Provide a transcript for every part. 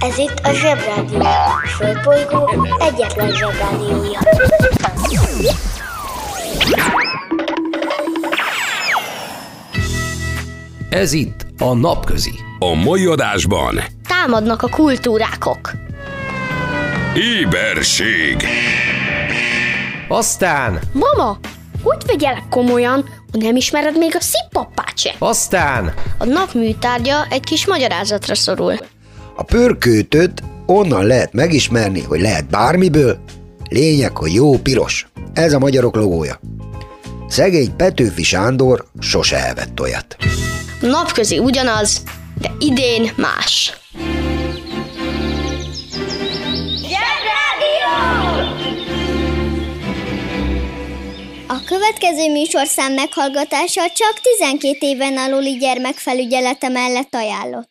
Ez itt a Zsebrádió. A Földbolygó egyetlen Zsebrádiója. Ez itt a Napközi. A mai adásban Támadnak a kultúrákok. éberség, Aztán, Mama, úgy vegyelek komolyan, hogy nem ismered még a szippapát se. aztán, A nap műtárgya egy kis magyarázatra szorul. A pörkőtöt onnan lehet megismerni, hogy lehet bármiből, lényeg, hogy jó piros. Ez a magyarok logója. Szegény Petőfi Sándor sose evett olyat. Napközi ugyanaz, de idén más. A következő műsorszám meghallgatása csak 12 éven aluli gyermekfelügyelete mellett ajánlott.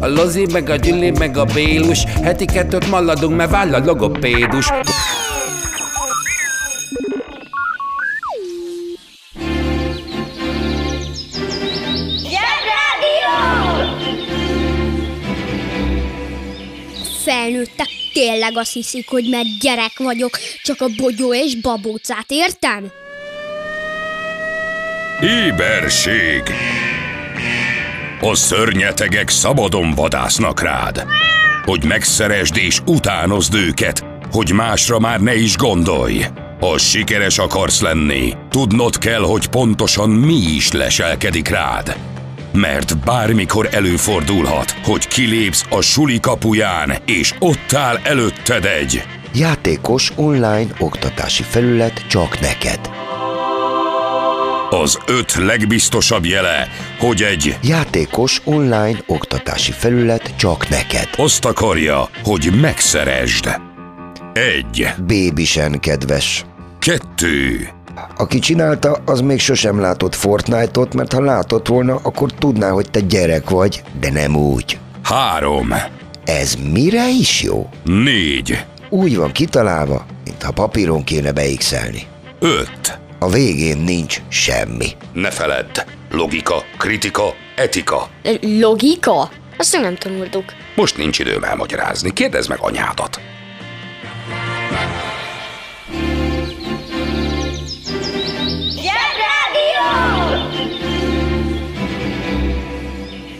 a Lozi, meg a Gyüli, meg a Bélus. Heti kettőt maladunk, mert váll a logopédus. Felnőttek tényleg azt hiszik, hogy mert gyerek vagyok, csak a bogyó és babócát értem? Éberség A szörnyetegek szabadon vadásznak rád. Hogy megszeresd és utánozd őket Hogy másra már ne is gondolj. Ha sikeres akarsz lenni Tudnod kell, hogy pontosan mi is leselkedik rád. Mert bármikor előfordulhat, hogy kilépsz a suli kapuján, és ott áll előtted egy Játékos online oktatási felület csak neked. Az öt legbiztosabb jele, hogy egy Játékos online oktatási felület csak neked. azt akarja, hogy megszeresd. Egy, Bébisen kedves. kettő, Aki csinálta, az még sosem látott Fortnite-ot, mert ha látott volna, akkor tudná, hogy te gyerek vagy, de nem úgy. három, Ez mire is jó? négy, Úgy van kitalálva, mintha papíron kéne beixelni. öt. A végén nincs semmi. Ne feledd, logika, kritika, etika. Logika? Azt még nem tanultuk. Most nincs időm elmagyarázni, kérdezd meg anyádat.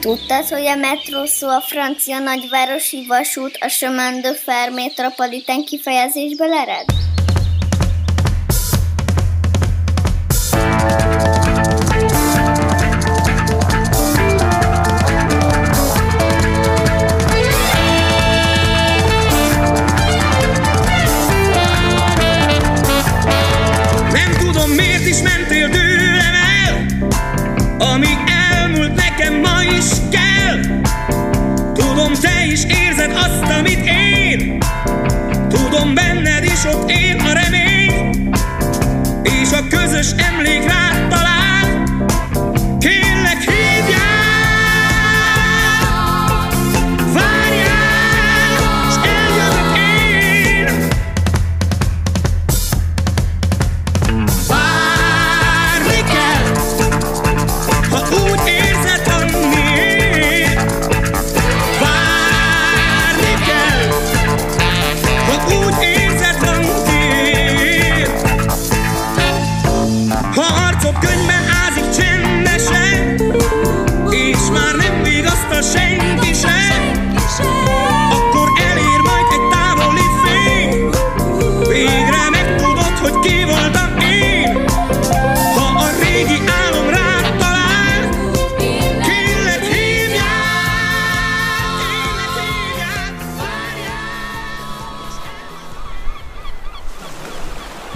Tudtad, hogy a metró szó a francia nagyvárosi vasút a chemin de fer metropolitán kifejezésből ered? It's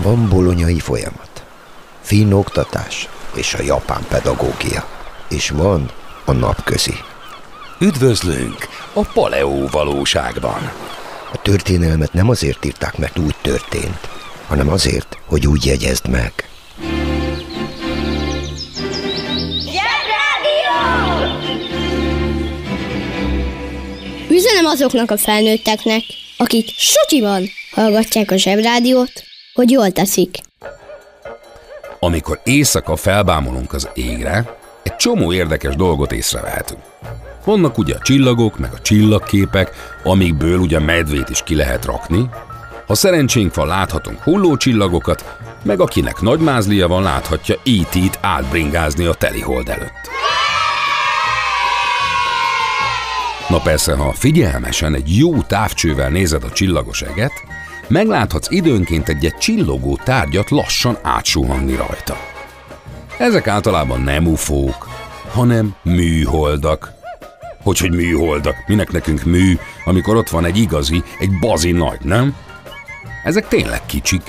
Van bolonyai folyamat, finn oktatás és a japán pedagógia, és van a napközi. Üdvözlünk a paleó valóságban. A történelmet nem azért írták, mert úgy történt, hanem azért, hogy úgy jegyezd meg. Üzenem azoknak a felnőtteknek, akik sutyiban hallgatják a zsebrádiót, hogy jól teszik. Amikor éjszaka felbámolunk az égre, egy csomó érdekes dolgot észrevehetünk. Vannak ugye a csillagok, meg a csillagképek, amikből ugye medvét is ki lehet rakni. Ha szerencsénk van, láthatunk hullócsillagokat, meg akinek nagy mázlia van, láthatja E.T.-t átbringázni a telihold előtt. Na persze, ha figyelmesen egy jó távcsővel nézed a csillagos eget, megláthatsz időnként egy, egy csillogó tárgyat lassan átsuhanni rajta. Ezek általában nem ufók, hanem műholdak. Hogy, hogy műholdak? Minek nekünk mű, amikor ott van egy igazi, egy bazi nagy, nem? Ezek tényleg kicsik,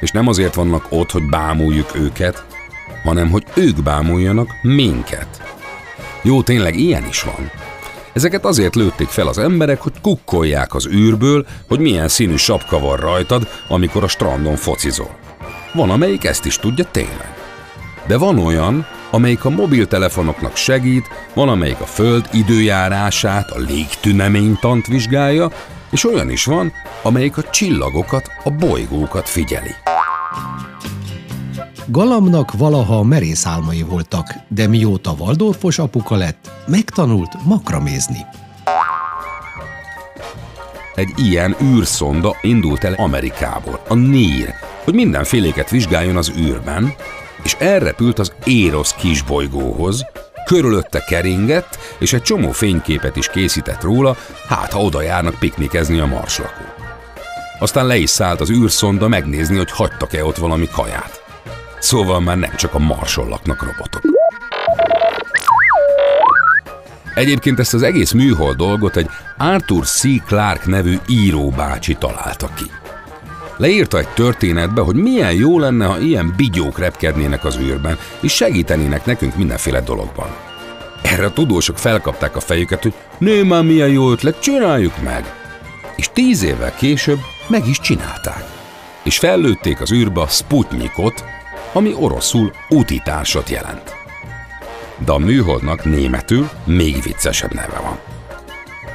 és nem azért vannak ott, hogy bámuljuk őket, hanem hogy ők bámuljanak minket. Jó, tényleg ilyen is van. Ezeket azért lőtték fel az emberek, hogy kukkolják az űrből, hogy milyen színű sapka van rajtad, amikor a strandon focizol. Van, amelyik ezt is tudja tényleg. De van olyan, amelyik a mobiltelefonoknak segít, van, amelyik a Föld időjárását, a légtüneménytant vizsgálja, és olyan is van, amelyik a csillagokat, a bolygókat figyeli. Galamnak valaha merész álmai voltak, de mióta Waldorfos apuka lett, megtanult makramézni. Egy ilyen űrszonda indult el Amerikából, a NIR, hogy mindenféléket vizsgáljon az űrben, és elrepült az Érosz kisbolygóhoz, körülötte keringett, és egy csomó fényképet is készített róla, hát ha oda járnak piknikezni a marslakók. Aztán le is szállt az űrszonda megnézni, hogy hagytak-e ott valami kaját. Szóval már nem csak a marson laknak robotok. Egyébként ezt az egész műhold dolgot egy Arthur C. Clarke nevű íróbácsi találta ki. Leírta egy történetbe, hogy milyen jó lenne, ha ilyen bigyók repkednének az űrben, és segítenének nekünk mindenféle dologban. Erre a tudósok felkapták a fejüket, hogy nő már milyen jó ötlet, csináljuk meg! És tíz évvel később meg is csinálták. És fellőtték az űrbe a Sputnikot, ami oroszul útitársat jelent. De a műholdnak németül még viccesebb neve van.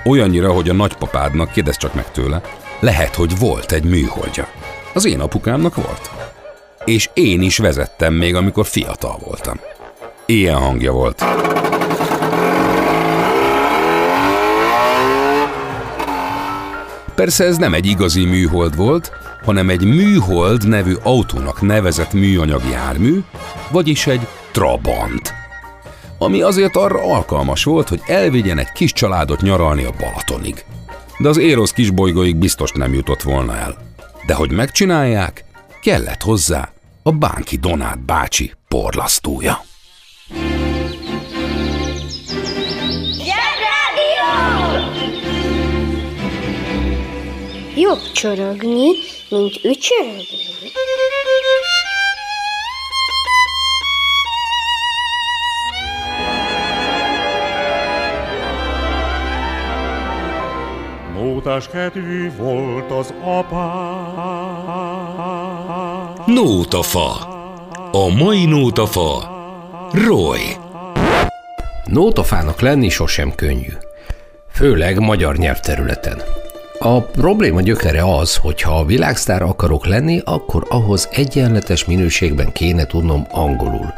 Olyannyira, hogy a nagypapádnak, kérdez csak meg tőle, lehet, hogy volt egy műholdja. Az én apukámnak volt. És én is vezettem még, amikor fiatal voltam. Ilyen hangja volt. Persze ez nem egy igazi műhold volt, hanem egy műhold nevű autónak nevezett műanyag jármű, vagyis egy Trabant. Ami azért arra alkalmas volt, hogy elvigyen egy kis családot nyaralni a Balatonig. De az Érosz kisbolygóig biztos nem jutott volna el. De hogy megcsinálják, kellett hozzá a Bánki Donát bácsi porlasztója. Jobb csorogni, mint ücsörögni. Nótás kedvű volt az apá. Nótafa. A mai nótafa. Roy. Nótafának lenni sosem könnyű. Főleg magyar nyelvterületen. A probléma gyökere az, hogy ha világsztár akarok lenni, akkor ahhoz egyenletes minőségben kéne tudnom angolul.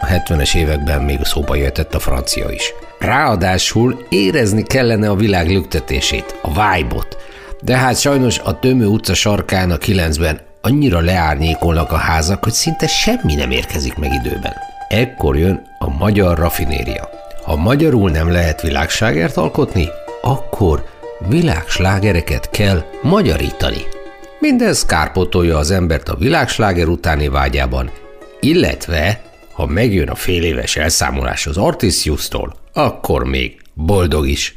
A 70-es években még szóba jöhetett a francia is. Ráadásul érezni kellene a világ lüktetését, a vibe-ot. De hát sajnos a Tömő utca sarkán a 9-ben annyira leárnyékolnak a házak, hogy szinte semmi nem érkezik meg időben. Ekkor jön a magyar rafinéria. Ha magyarul nem lehet világságert alkotni, akkor világslágereket kell magyarítani. Mindez kárpotolja az embert a világsláger utáni vágyában, illetve, ha megjön a fél éves elszámolás az Artisius-tól, akkor még boldog is.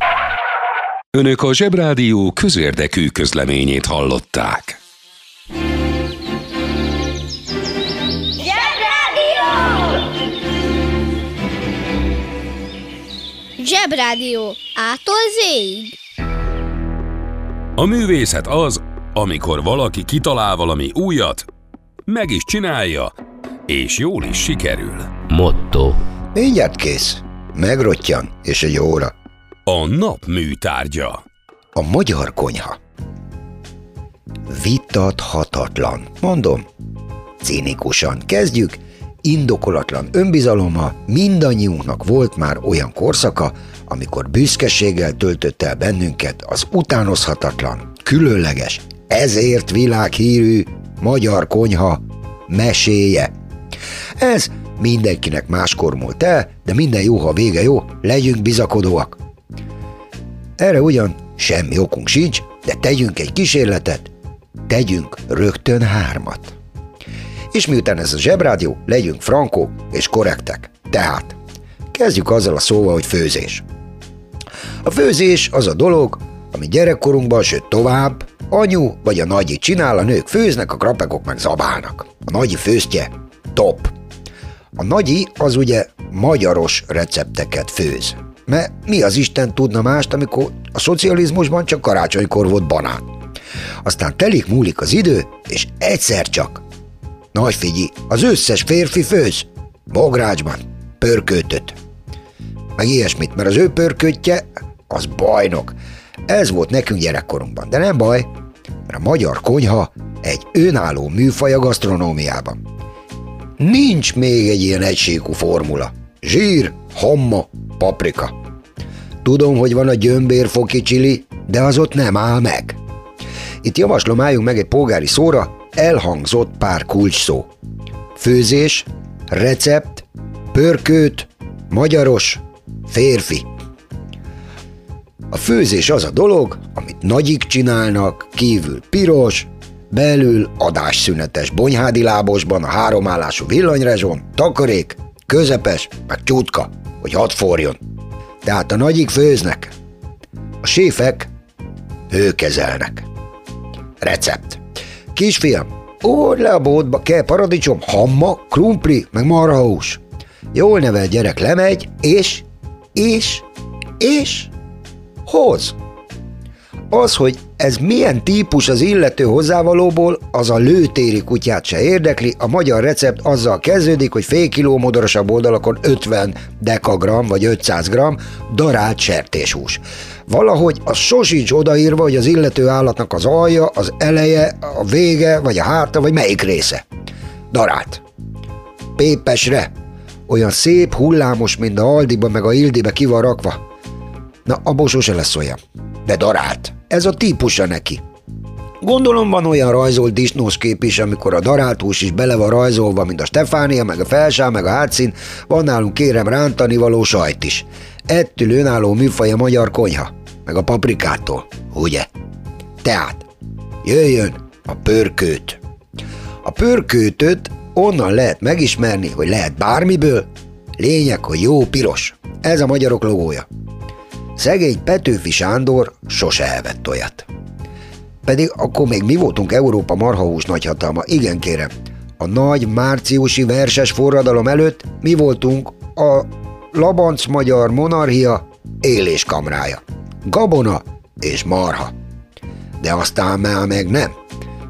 Önök a Zsebrádió közérdekű közleményét hallották. Zsebrádió! Ától zéig! A művészet az, amikor valaki kitalál valami újat, meg is csinálja, és jól is sikerül. Motto. Mindjárt kész. Megrottyan, és egy óra. A nap műtárgya. A magyar konyha. Vitathatatlan. Mondom, cinikusan. Kezdjük. Indokolatlan önbizalommal mindannyiunknak volt már olyan korszaka, amikor büszkeséggel töltött el bennünket az utánozhatatlan, különleges, ezért világhírű magyar konyha meséje. Ez mindenkinek máskor múlt el, de minden jó, ha vége jó, legyünk bizakodóak. Erre ugyan semmi okunk sincs, de tegyünk egy kísérletet, tegyünk rögtön hármat. És miután ez a zsebrádió, legyünk frankó és korrektek. Tehát, kezdjük azzal a szóval, hogy főzés. A főzés az a dolog, ami gyerekkorunkban, sőt tovább, anyu vagy a nagyi csinál, a nők főznek, a krapekok meg zabálnak. A nagyi főztje top. A nagyi az ugye magyaros recepteket főz. Mert mi az Isten tudna mást, amikor a szocializmusban csak karácsonykor volt banán. Aztán telik múlik az idő, és egyszer csak. Nagy figyi, az összes férfi főz. Bográcsban, pörköltöt. Meg ilyesmit, mert az ő pörkötje, az bajnok. Ez volt nekünk gyerekkorunkban, de nem baj, mert a magyar konyha egy önálló műfaj a gasztronómiában. Nincs még egy ilyen egységű formula. Zsír, homma, paprika. Tudom, hogy van a gyömbérfoki csili, de az ott nem áll meg. Itt javaslom álljunk meg egy polgári szóra, elhangzott pár kulcs szó. Főzés, recept, pörkőt, magyaros, férfi. A főzés az a dolog, amit nagyik csinálnak, kívül piros, belül adásszünetes bonyhádi lábosban a háromállású villanyrezson, takarék, közepes, meg csutka, hogy hat forjon. Tehát a nagyik főznek, a séfek hőkezelnek. Recept. Kisfiam, úr le a bódba, kell paradicsom, hamma, krumpli, meg marhahús. Jól nevel gyerek lemegy, és, és, és hoz. Az, hogy ez milyen típus az illető hozzávalóból, az a lőtéri kutyát se érdekli, a magyar recept azzal kezdődik, hogy fél kiló modorosabb oldalakon 50 dekagram vagy 500 gram darált sertéshús. Valahogy az sosincs odaírva, hogy az illető állatnak az alja, az eleje, a vége, vagy a hárta, vagy melyik része. Darált. Pépesre. Olyan szép, hullámos, mint a Aldiba meg a Ildibe ki van rakva. Na, abból sose lesz olyan. De darált. Ez a típusa neki. Gondolom van olyan rajzolt disznóskép is, amikor a darált hús is bele van rajzolva, mint a Stefánia, meg a felsá, meg a hátszín, van nálunk kérem rántani való sajt is. Ettől önálló műfaj a magyar konyha, meg a paprikától, ugye? Tehát, jöjjön a pörkőt. A pörkőtöt onnan lehet megismerni, hogy lehet bármiből, lényeg, hogy jó piros. Ez a magyarok logója. Szegény Petőfi Sándor sose evett olyat. Pedig akkor még mi voltunk Európa marhahús nagyhatalma, igen kérem. A nagy márciusi verses forradalom előtt mi voltunk a Labanc magyar monarchia éléskamrája. Gabona és marha. De aztán már meg nem,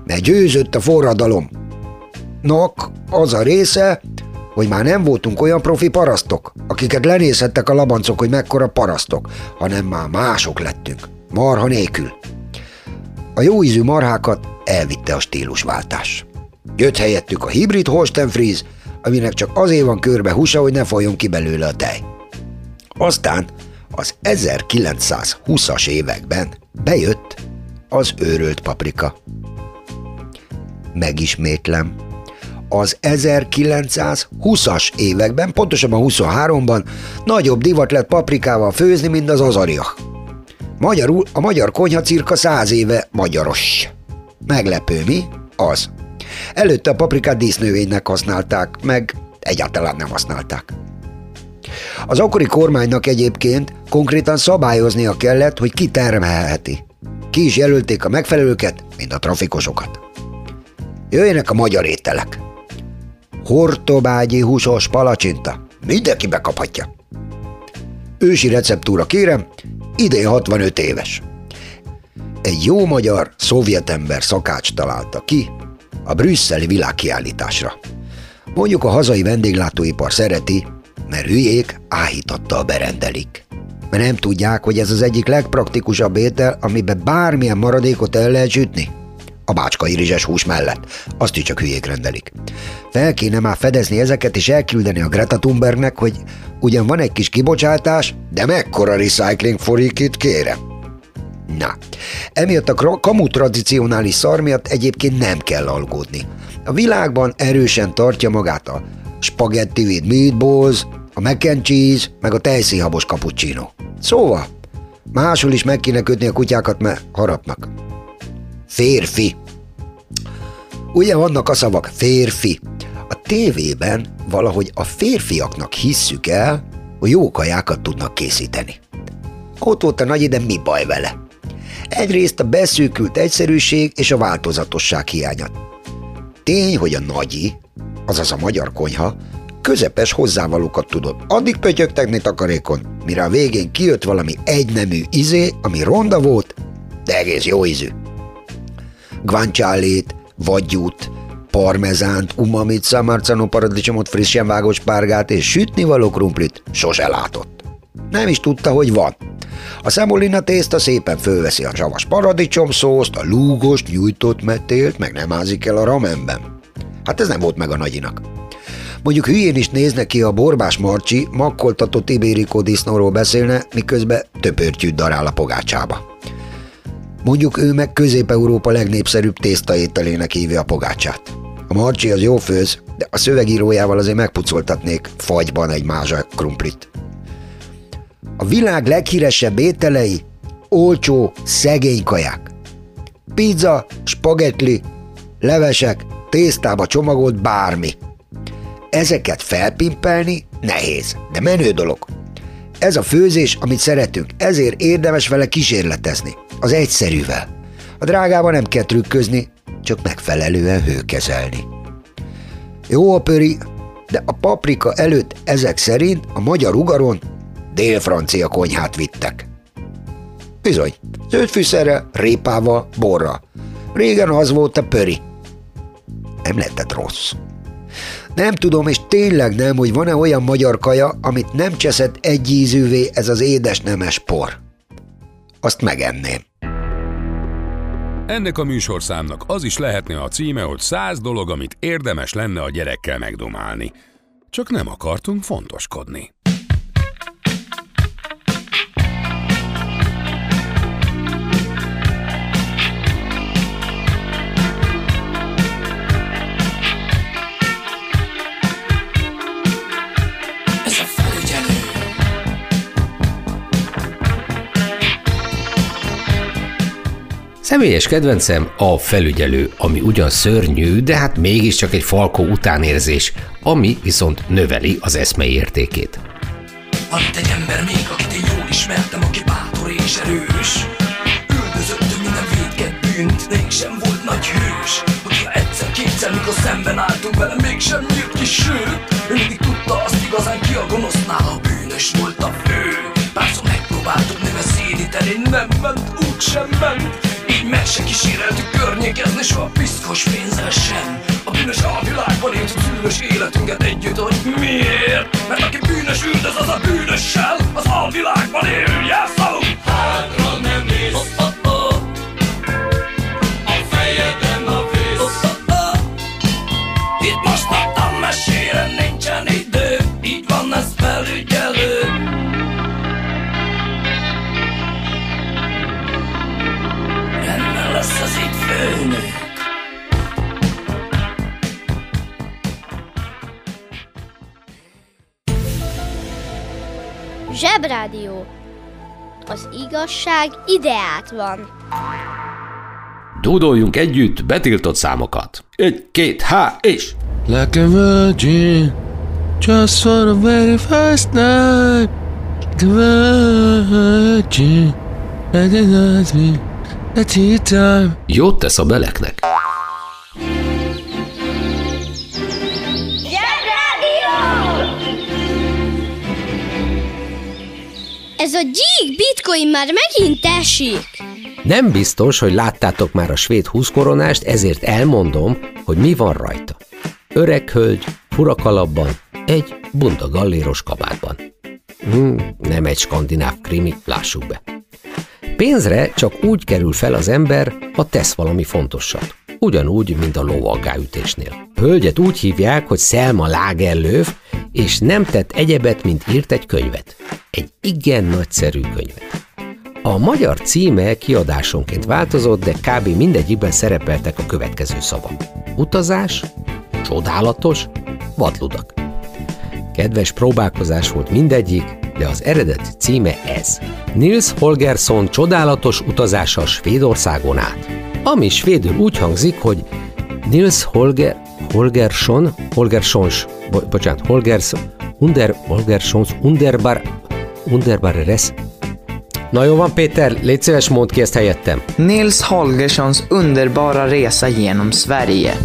mert győzött a forradalom. Nak az a része, hogy már nem voltunk olyan profi parasztok, akiket lenézhettek a labancok, hogy mekkora parasztok, hanem már mások lettünk, marha nélkül. A jóízű marhákat elvitte a stílusváltás. Jött helyettük a hibrid Holstein Fries, aminek csak azért van körbe húsa, hogy ne folyjon ki belőle a tej. Aztán Az 1920-as években bejött az őrölt paprika. Megismétlem, az 1920-as években, pontosabban 23-ban nagyobb divat lett paprikával főzni, mint az azariak. Magyarul a magyar konyha cirka száz éve magyaros. Meglepő mi? Az. Előtte a paprikát dísznövénynek használták, meg egyáltalán nem használták. Az akkori kormánynak egyébként konkrétan szabályoznia kellett, hogy ki termelheti. Ki is jelölték a megfelelőket, mint a trafikosokat. Jöjjenek a magyar ételek. Hortobágyi húsos palacsinta. Mindenki bekaphatja. Ősi receptúra kérem, idén 65 éves. Egy jó magyar szovjetember szakács találta ki a brüsszeli világkiállításra. Mondjuk a hazai vendéglátóipar szereti, mert hülyék áhítattal berendelik. Mert nem tudják, hogy ez az egyik legpraktikusabb étel, amiben bármilyen maradékot el lehet sütni. A bácskai rizses hús mellett. Azt is csak hülyék rendelik. Fel kéne már fedezni ezeket és elküldeni a Greta Thunbergnek, hogy ugyan van egy kis kibocsátás, de mekkora recycling folyik itt, kérem. Na, emiatt a kamu tradicionális szar miatt egyébként nem kell algódni. A világban erősen tartja magát a spaghetti with meatballs, a mac and cheese, meg a tejszínhabos cappuccino. Szóval, máshol is meg kéne kötni a kutyákat, mert harapnak. Férfi. Ugye vannak a szavak férfi. A tévében valahogy a férfiaknak hisszük el, hogy jó kajákat tudnak készíteni. Ott volt a nagy ide, mi baj vele? Egyrészt a beszűkült egyszerűség és a változatosság hiánya. Tény, hogy a nagyi, azaz a magyar konyha, közepes hozzávalókat tudott. Addig pötyögtetni takarékon, mire a végén kijött valami egynemű izé, ami ronda volt, de egész jó ízű. Guanciálét, vagyút, parmezánt, umamit, szamarcano paradicsomot, frissen vágott spárgát és sütnivaló krumplit sose látott. Nem is tudta, hogy van. A szemolina tészta szépen fölveszi a savas paradicsomszószt, a lúgos, nyújtott metélt, meg nem ázik el a ramenben. Hát ez nem volt meg a nagyinak. Mondjuk hülyén is néznek ki a borbás marcsi, makkoltatott ibérikó disznóról beszélne, miközben töpörtyűt darál a pogácsába. Mondjuk ő meg Közép-Európa legnépszerűbb tésztaételének hívja a pogácsát. A marcsi az jó főz, de a szövegírójával azért megpucoltatnék fagyban egy mázsa krumplit. A világ leghíresebb ételei olcsó, szegény kaják. Pizza, spagetti, levesek, tésztába csomagolt bármi. Ezeket felpimpelni nehéz, de menő dolog. Ez a főzés, amit szeretünk, ezért érdemes vele kísérletezni, az egyszerűvel. A drágában nem kell trükközni, csak megfelelően hőkezelni. Jó a pöri, de a paprika előtt ezek szerint a magyar ugaron dél-francia konyhát vittek. Bizony, zöldfűszerrel, répával, borra. Régen az volt a pöri. Nem lehetett rossz. Nem tudom, és tényleg nem, hogy van-e olyan magyar kaja, amit nem cseszett egyízűvé ez az édes nemes por. Azt megenném. Ennek a műsorszámnak az is lehetne a címe, hogy száz dolog, amit érdemes lenne a gyerekkel megdomálni. Csak nem akartunk fontoskodni. Személyes kedvencem a felügyelő, ami ugyan szörnyű, de hát mégiscsak egy falkó utánérzés, ami viszont növeli az eszmei értékét. Van egy ember még, akit én jól ismertem, aki bátor és erős. Üldözött minden védket bűnt, mégsem volt nagy hős. Aki egyszer-kétszer, mikor szemben álltunk vele, mégsem nyílt ki sőt. Ő mindig tudta azt igazán ki a gonosznál, a bűnös volt a fő. Párszor megpróbáltuk neve szédíteni, nem ment, úgy sem ment. Meg se kíséreltük környékezni, soha piszkos pénzzel sem. A bűnös alvilágban éltük szűnös életünket együtt, hogy miért? Mert aki bűnös üldöz, az a bűnössel, az él, jelszalunk! Zsebrádió. Az igazság ideát van. Dúdoljunk együtt betiltott számokat. Egy, két, há, és... Like a virgin, just for the very first night. Like a virgin, it loves me, a tea time. Jót tesz a beleknek. Ez a gyík bitcoin már megint esik. Nem biztos, hogy láttátok már a svéd 20 koronást, ezért elmondom, hogy mi van rajta. Öreg hölgy, furakalapban, egy bunda galléros kabátban. Hmm, nem egy skandináv krimi, lássuk be. Pénzre csak úgy kerül fel az ember, ha tesz valami fontosat. Ugyanúgy, mint a lovaggáütésnél. Hölgyet úgy hívják, hogy Selma Lagerlöf, és nem tett egyebet, mint írt egy könyvet. Egy igen nagyszerű könyvet. A magyar címe kiadásonként változott, de kb. mindegyikben szerepeltek a következő szavak. Utazás, csodálatos, vadludak. Kedves próbálkozás volt mindegyik, de az eredeti címe ez. Nils Holgersson csodálatos utazása Svédországon át. Ami svédül úgy hangzik, hogy Nils Holger, Holgersson, Holgerssons, bo- bocsánat, Holgers, Under, Holgerssons, Underbar, Underbar Res. Na jó van, Péter, légy szíves, mondd ki ezt helyettem. Nils Holgerssons underbara resa genom Sverige.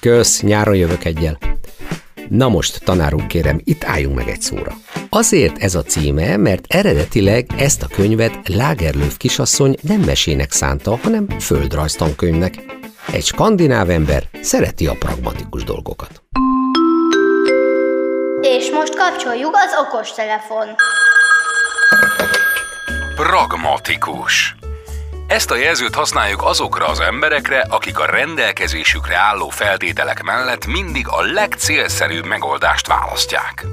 Kösz, nyáron jövök egyel. Na most, tanár úr, kérem, itt álljunk meg egy szóra. Azért ez a címe, mert eredetileg ezt a könyvet Lagerlöf kisasszony nem mesének szánta, hanem földrajztankönyvnek. Egy skandináv ember szereti a pragmatikus dolgokat. És most kapcsoljuk az okostelefon. Pragmatikus. Ezt a jelzőt használjuk azokra az emberekre, akik a rendelkezésükre álló feltételek mellett mindig a legcélszerűbb megoldást választják.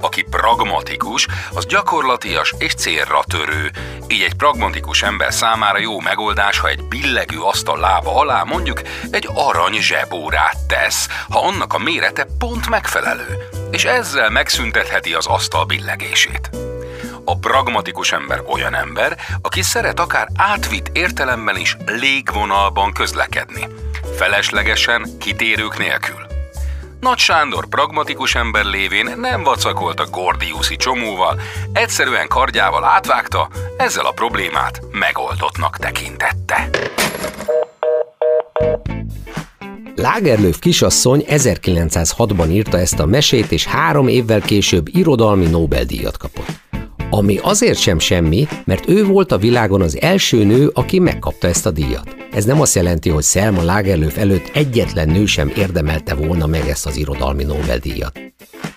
Aki pragmatikus, az gyakorlatias és célra törő. Így egy pragmatikus ember számára jó megoldás, ha egy billegő asztal lába alá mondjuk egy arany zsebórát tesz, ha annak a mérete pont megfelelő, és ezzel megszüntetheti az asztal billegését. A pragmatikus ember olyan ember, aki szeret akár átvitt értelemben is légvonalban közlekedni. Feleslegesen, kitérők nélkül. Nagy Sándor pragmatikus ember lévén nem vacakolt a Gordiuszi csomóval, egyszerűen kardjával átvágta, ezzel a problémát megoldottnak tekintette. Lagerlöf kisasszony 1906-ban írta ezt a mesét, és három évvel később irodalmi Nobel-díjat kapott. Ami azért sem semmi, mert ő volt a világon az első nő, aki megkapta ezt a díjat. Ez nem azt jelenti, hogy Selma Lagerlöf előtt egyetlen nő sem érdemelte volna meg ezt az irodalmi Nobel-díjat.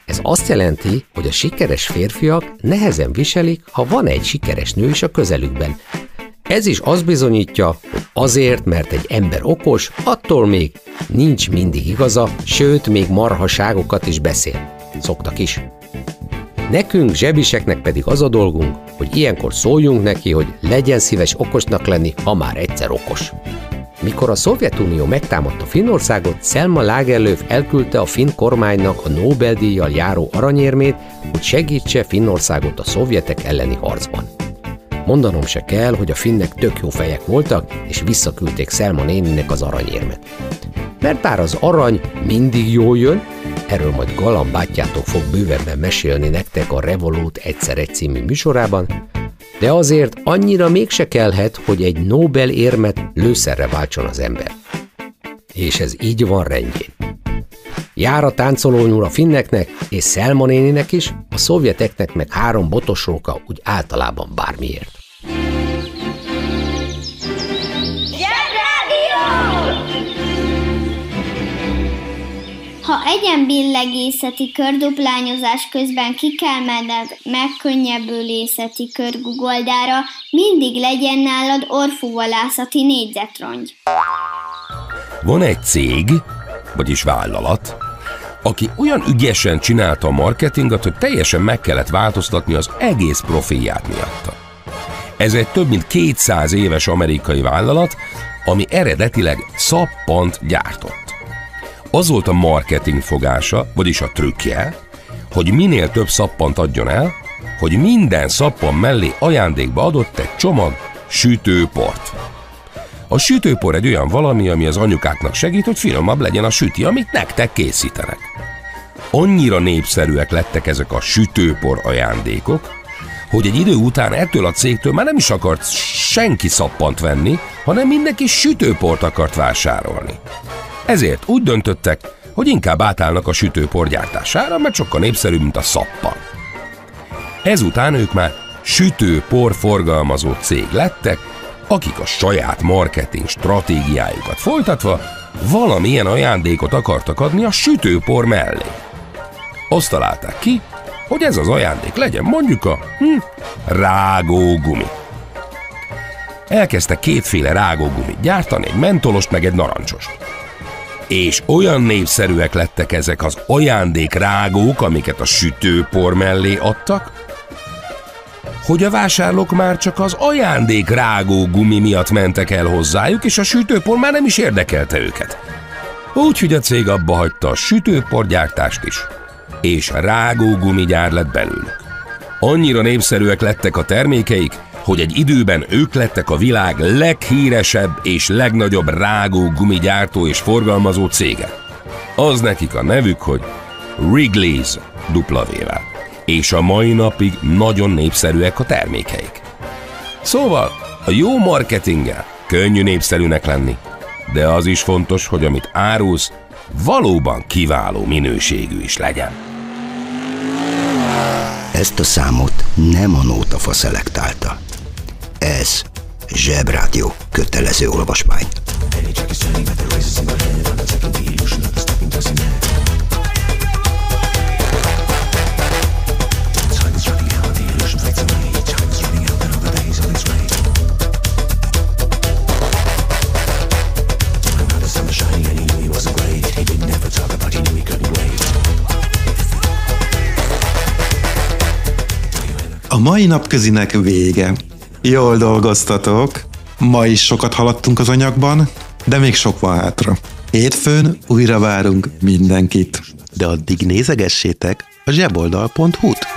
Ez azt jelenti, hogy a sikeres férfiak nehezen viselik, ha van egy sikeres nő is a közelükben. Ez is azt bizonyítja, azért, mert egy ember okos, attól még nincs mindig igaza, sőt, még marhaságokat is beszél. Szoktak is. Nekünk, zsebiseknek pedig az a dolgunk, hogy ilyenkor szóljunk neki, hogy legyen szíves okosnak lenni, ha már egyszer okos. Mikor a Szovjetunió megtámadta Finnországot, Selma Lagerlöf elküldte a finn kormánynak a Nobel-díjjal járó aranyérmét, hogy segítse Finnországot a szovjetek elleni harcban. Mondanom se kell, hogy a finnek tök jó fejek voltak, és visszaküldték Selma néninek az aranyérmet. Mert bár az arany mindig jól jön, erről majd Galam bátyjátok fog bővebben mesélni nektek a Revolut egyszer egy című műsorában, de azért annyira mégse kellhet, hogy egy Nobel érmet lőszerre váltson az ember. És ez így van rendjén. Jár a táncolónyúl a finneknek és Selma néninek is, a szovjeteknek meg három botos róka úgy általában bármiért. Ha egyenbillegészeti körduplányozás közben ki kell menned megkönnyebbülészeti körgugoldára, mindig legyen nálad orfúvalászati négyzetrongy. Van egy cég, vagyis vállalat, aki olyan ügyesen csinálta a marketinget, hogy teljesen meg kellett változtatni az egész profilját miatta. Ez egy több mint 200 éves amerikai vállalat, ami eredetileg szappant gyártott. Az volt a marketing fogása, vagyis a trükkje, hogy minél több szappant adjon el, hogy minden szappan mellé ajándékba adott egy csomag sütőport. A sütőpor egy olyan valami, ami az anyukáknak segít, hogy finomabb legyen a süti, amit nektek készítenek. Annyira népszerűek lettek ezek a sütőpor ajándékok, hogy egy idő után ettől a cégtől már nem is akart senki szappant venni, hanem mindenki sütőport akart vásárolni. Ezért úgy döntöttek, hogy inkább átállnak a sütőpor gyártására, mert sokkal népszerűbb, mint a szappan. Ezután ők már sütőpor forgalmazó cég lettek, akik a saját marketing stratégiájukat folytatva valamilyen ajándékot akartak adni a sütőpor mellé. Azt találták ki, hogy ez az ajándék legyen mondjuk a hm, rágógumi. Elkezdte kétféle rágógumit gyártani, egy mentolost meg egy narancsost. És olyan népszerűek lettek ezek az ajándék rágók, amiket a sütőpor mellé adtak, hogy a vásárlók már csak az ajándék rágó gumi miatt mentek el hozzájuk, és a sütőpor már nem is érdekelte őket. Úgyhogy a cég abba hagyta a sütőporgyártást is, és rágó gumigyár lett belőlük. Annyira népszerűek lettek a termékeik, hogy egy időben ők lettek a világ leghíresebb és legnagyobb rágó gumigyártó és forgalmazó cége. Az nekik a nevük, hogy Wrigley's W-vel és a mai napig nagyon népszerűek a termékeik. Szóval a jó marketinggel könnyű népszerűnek lenni, de az is fontos, hogy amit árulsz, valóban kiváló minőségű is legyen. Ezt a számot nem a Nótafa szelektálta. Ez Zsebrádió kötelező olvasmány. A mai napközinek vége. Jól dolgoztatok. Ma is sokat haladtunk az anyagban, de még sok van hátra. Hétfőn újra várunk mindenkit. De addig nézegessétek a zseboldal.hu-t.